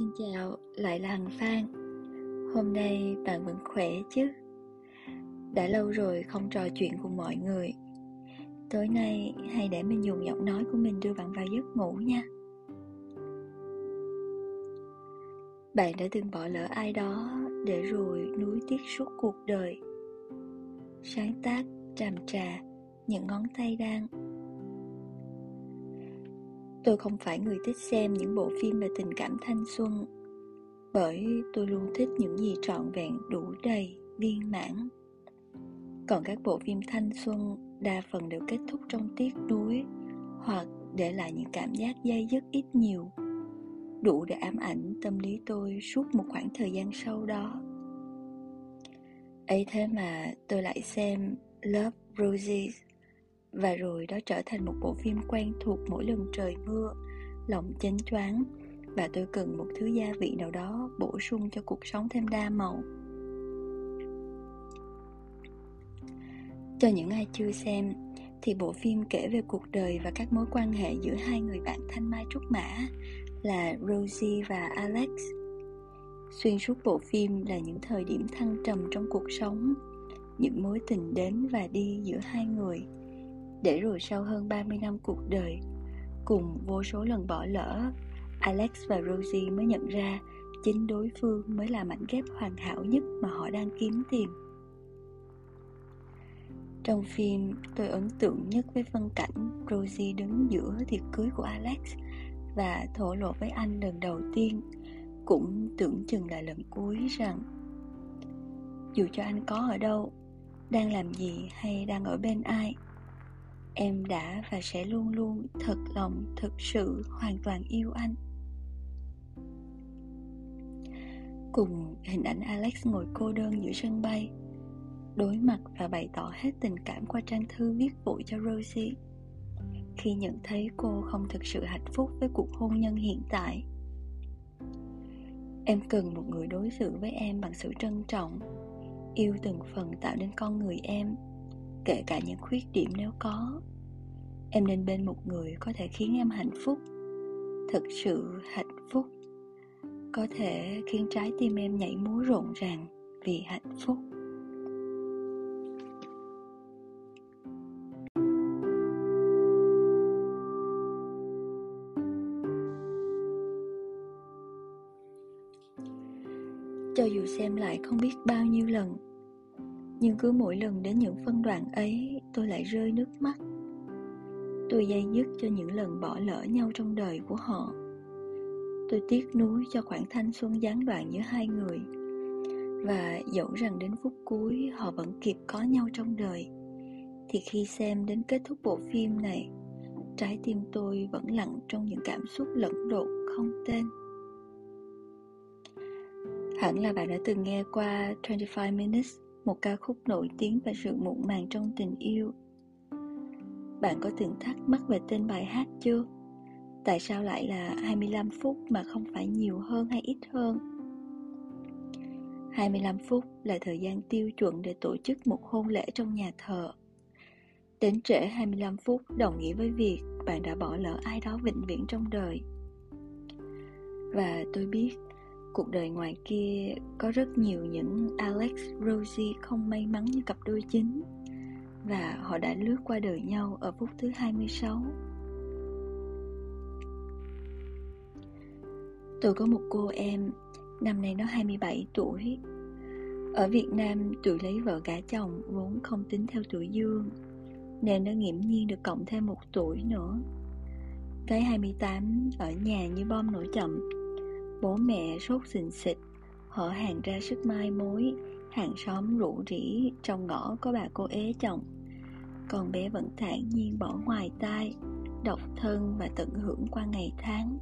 Xin chào, lại là Hằng Phan. Hôm nay bạn vẫn khỏe chứ? Đã lâu rồi không trò chuyện cùng mọi người. Tối nay hãy để mình dùng giọng nói của mình đưa bạn vào giấc ngủ nha. Bạn đã từng bỏ lỡ ai đó để rồi nuối tiếc suốt cuộc đời. Sáng tác, tràm trà, những ngón tay đang Tôi không phải người thích xem những bộ phim về tình cảm thanh xuân Bởi tôi luôn thích những gì trọn vẹn đủ đầy, viên mãn. Còn các bộ phim thanh xuân đa phần đều kết thúc trong tiếc nuối Hoặc để lại những cảm giác dây dứt ít nhiều Đủ để ám ảnh tâm lý tôi suốt một khoảng thời gian sau đó. Ấy thế mà tôi lại xem Love Roses và rồi đó trở thành một bộ phim quen thuộc mỗi lần trời mưa. Lòng chánh choáng. Và tôi cần một thứ gia vị nào đó bổ sung cho cuộc sống thêm đa màu. Cho những ai chưa xem thì bộ phim kể về cuộc đời và các mối quan hệ giữa hai người bạn thanh mai trúc mã là Rosie và Alex. Xuyên suốt bộ phim là những thời điểm thăng trầm trong cuộc sống, những mối tình đến và đi giữa hai người – để rồi sau hơn 30 năm cuộc đời. Cùng vô số lần bỏ lỡ Alex và Rosie mới nhận ra Chính đối phương mới là mảnh ghép hoàn hảo nhất mà họ đang kiếm tìm. Trong phim, tôi ấn tượng nhất với phân cảnh Rosie đứng giữa tiệc cưới của Alex Và thổ lộ với anh lần đầu tiên Cũng tưởng chừng là lần cuối rằng Dù cho anh có ở đâu Đang làm gì hay đang ở bên ai em đã và sẽ luôn luôn thật lòng, thực sự, hoàn toàn yêu anh. Cùng hình ảnh alex ngồi cô đơn giữa sân bay, đối mặt và bày tỏ hết tình cảm qua trang thư viết vội cho rosie. Khi nhận thấy cô không thực sự hạnh phúc với cuộc hôn nhân hiện tại, em cần một người đối xử với em bằng sự trân trọng, yêu từng phần tạo nên con người em, kể cả những khuyết điểm nếu có em nên bên một người có thể khiến em hạnh phúc, thực sự hạnh phúc. Có thể khiến trái tim em nhảy múa rộn ràng vì hạnh phúc. Cho dù xem lại không biết bao nhiêu lần, nhưng cứ mỗi lần đến những phân đoạn ấy, tôi lại rơi nước mắt tôi dây dứt cho những lần bỏ lỡ nhau trong đời của họ. Tôi tiếc nuối cho khoảng thanh xuân gián đoạn giữa hai người, và dẫu rằng đến phút cuối họ vẫn kịp có nhau trong đời, thì khi xem đến kết thúc bộ phim này, trái tim tôi vẫn lặng trong những cảm xúc lẫn lộn không tên. Hẳn là bạn đã từng nghe qua 25 Minutes, một ca khúc nổi tiếng về sự muộn màng trong tình yêu bạn có từng thắc mắc về tên bài hát chưa? Tại sao lại là 25 phút mà không phải nhiều hơn hay ít hơn? 25 phút là thời gian tiêu chuẩn để tổ chức một hôn lễ trong nhà thờ. Đến trễ 25 phút đồng nghĩa với việc bạn đã bỏ lỡ ai đó vĩnh viễn trong đời. Và tôi biết, cuộc đời ngoài kia có rất nhiều những Alex, Rosie không may mắn như cặp đôi chính và họ đã lướt qua đời nhau ở phút thứ 26. Tôi có một cô em, năm nay nó 27 tuổi. Ở Việt Nam, tuổi lấy vợ gả chồng vốn không tính theo tuổi dương, nên nó nghiễm nhiên được cộng thêm một tuổi nữa. Cái 28 ở nhà như bom nổ chậm, bố mẹ sốt xình xịch, họ hàng ra sức mai mối, hàng xóm rủ rỉ trong ngõ có bà cô ế chồng. Còn bé vẫn thản nhiên bỏ ngoài tai, độc thân và tận hưởng qua ngày tháng.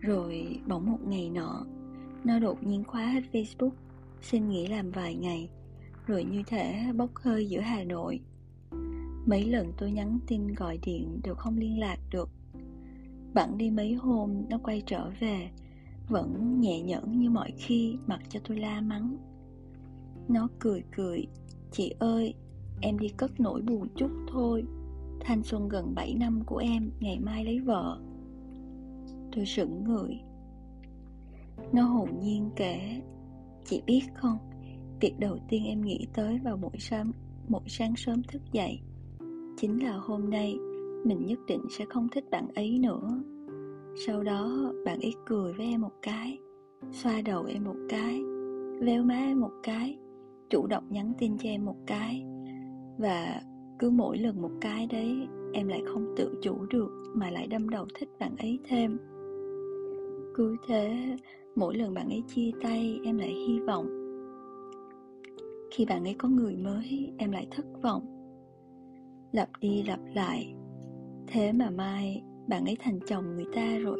Rồi bỗng một ngày nọ, nó đột nhiên khóa hết facebook, xin nghỉ làm vài ngày, rồi như thể bốc hơi giữa hà nội. Mấy lần tôi nhắn tin gọi điện đều không liên lạc được. Bẵng đi mấy hôm, nó quay trở về vẫn nhẹ nhõm như mọi khi mặc cho tôi la mắng. Nó cười cười Chị ơi Em đi cất nỗi buồn chút thôi Thanh xuân gần 7 năm của em Ngày mai lấy vợ. Tôi sững người. Nó hồn nhiên kể Chị biết không Việc đầu tiên em nghĩ tới vào mỗi sáng, mỗi sáng sớm thức dậy Chính là hôm nay Mình nhất định sẽ không thích bạn ấy nữa. Sau đó bạn ấy cười với em một cái, Xoa đầu em một cái Véo má em một cái, Chủ động nhắn tin cho em một cái. Và cứ mỗi lần một cái đấy, Em lại không tự chủ được Mà lại đâm đầu thích bạn ấy thêm. Cứ thế, Mỗi lần bạn ấy chia tay, Em lại hy vọng. Khi bạn ấy có người mới, Em lại thất vọng. Lặp đi lặp lại, Thế mà mai bạn ấy thành chồng người ta rồi.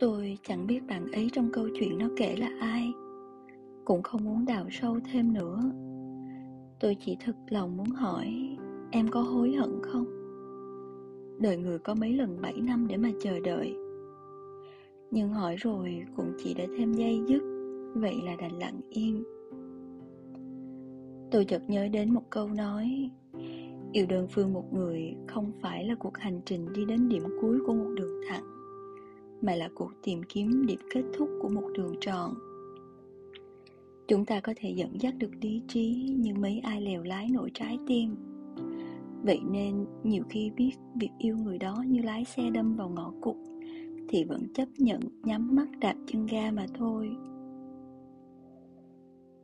Tôi chẳng biết bạn ấy trong câu chuyện nó kể là ai, Cũng không muốn đào sâu thêm nữa. Tôi chỉ thực lòng muốn hỏi, Em có hối hận không? Đời người có mấy lần 7 năm để mà chờ đợi. Nhưng hỏi rồi cũng chỉ để thêm dây dứt. Vậy là đành lặng im. Tôi chợt nhớ đến một câu nói, Yêu đơn phương một người không phải là cuộc hành trình đi đến điểm cuối của một đường thẳng, mà là cuộc tìm kiếm điểm kết thúc của một đường tròn. Chúng ta có thể dẫn dắt được lý trí nhưng mấy ai lèo lái nổi trái tim. Vậy nên nhiều khi biết việc yêu người đó như lái xe đâm vào ngõ cụt thì vẫn chấp nhận nhắm mắt đạp chân ga mà thôi.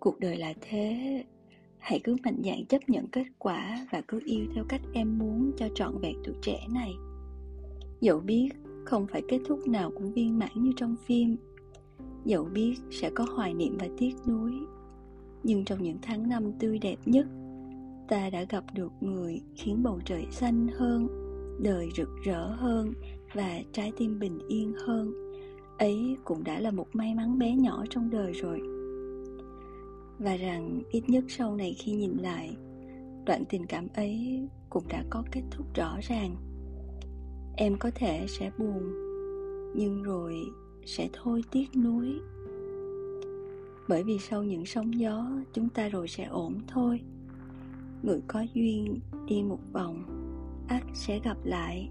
Cuộc đời là thế. Hãy cứ mạnh dạn chấp nhận kết quả và cứ yêu theo cách em muốn cho trọn vẹn tuổi trẻ này. Dẫu biết không phải kết thúc nào cũng viên mãn như trong phim, dẫu biết sẽ có hoài niệm và tiếc nuối, nhưng trong những tháng năm tươi đẹp nhất, ta đã gặp được người khiến bầu trời xanh hơn, đời rực rỡ hơn và trái tim bình yên hơn. Ấy cũng đã là một may mắn bé nhỏ trong đời rồi. Và rằng ít nhất sau này khi nhìn lại, đoạn tình cảm ấy cũng đã có kết thúc rõ ràng. Em có thể sẽ buồn, nhưng rồi sẽ thôi tiếc nuối. Bởi vì sau những sóng gió, chúng ta rồi sẽ ổn thôi. Người có duyên đi một vòng, ắt sẽ gặp lại.